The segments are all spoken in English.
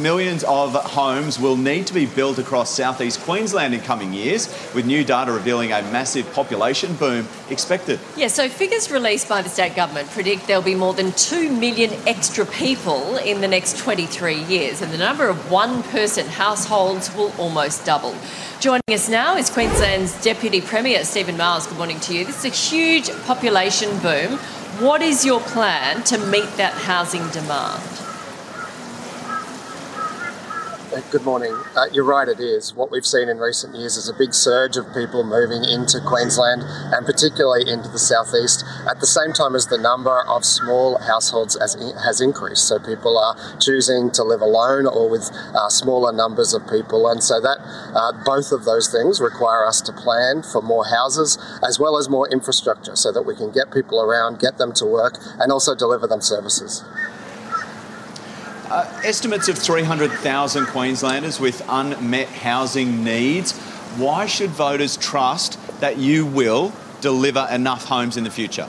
Millions of homes will need to be built across southeast Queensland in coming years, with new data revealing a massive population boom expected. Yeah, so figures released by the state government predict there'll be more than 2 million extra people in the next 23 years, and the number of one person households will almost double. Joining us now is Queensland's Deputy Premier, Stephen Miles. Good morning to you. This is a huge population boom. What is your plan to meet that housing demand? Good morning. Uh, you're right, it is. What we've seen in recent years is a big surge of people moving into Queensland and particularly into the southeast at the same time as the number of small households has, has increased. So people are choosing to live alone or with uh, smaller numbers of people. And so that uh, both of those things require us to plan for more houses as well as more infrastructure so that we can get people around, get them to work, and also deliver them services. Uh, estimates of 300,000 Queenslanders with unmet housing needs. Why should voters trust that you will deliver enough homes in the future?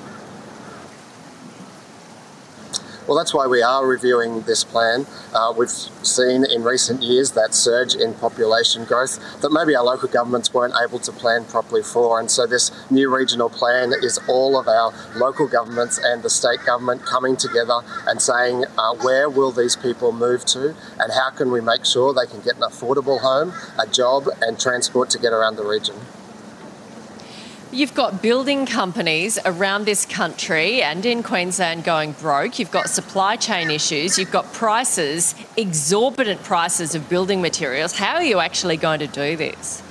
Well, that's why we are reviewing this plan. Uh, we've seen in recent years that surge in population growth that maybe our local governments weren't able to plan properly for. And so, this new regional plan is all of our local governments and the state government coming together and saying uh, where will these people move to and how can we make sure they can get an affordable home, a job, and transport to get around the region. You've got building companies around this country and in Queensland going broke. You've got supply chain issues. You've got prices, exorbitant prices of building materials. How are you actually going to do this?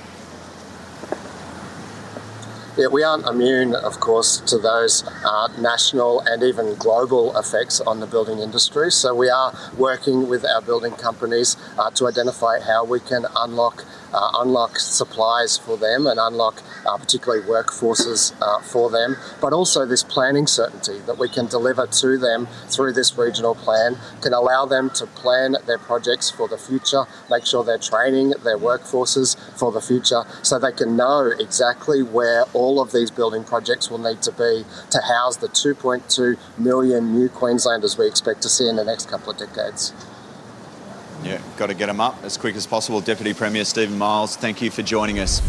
Yeah, we aren't immune, of course, to those uh, national and even global effects on the building industry. So we are working with our building companies uh, to identify how we can unlock uh, unlock supplies for them and unlock uh, particularly workforces uh, for them, but also this planning certainty that we can deliver to them through this regional plan can allow them to plan their projects for the future, make sure they're training their workforces for the future so they can know exactly where all of these building projects will need to be to house the 2.2 million new Queenslanders we expect to see in the next couple of decades. Yeah, got to get them up as quick as possible. Deputy Premier Stephen Miles, thank you for joining us.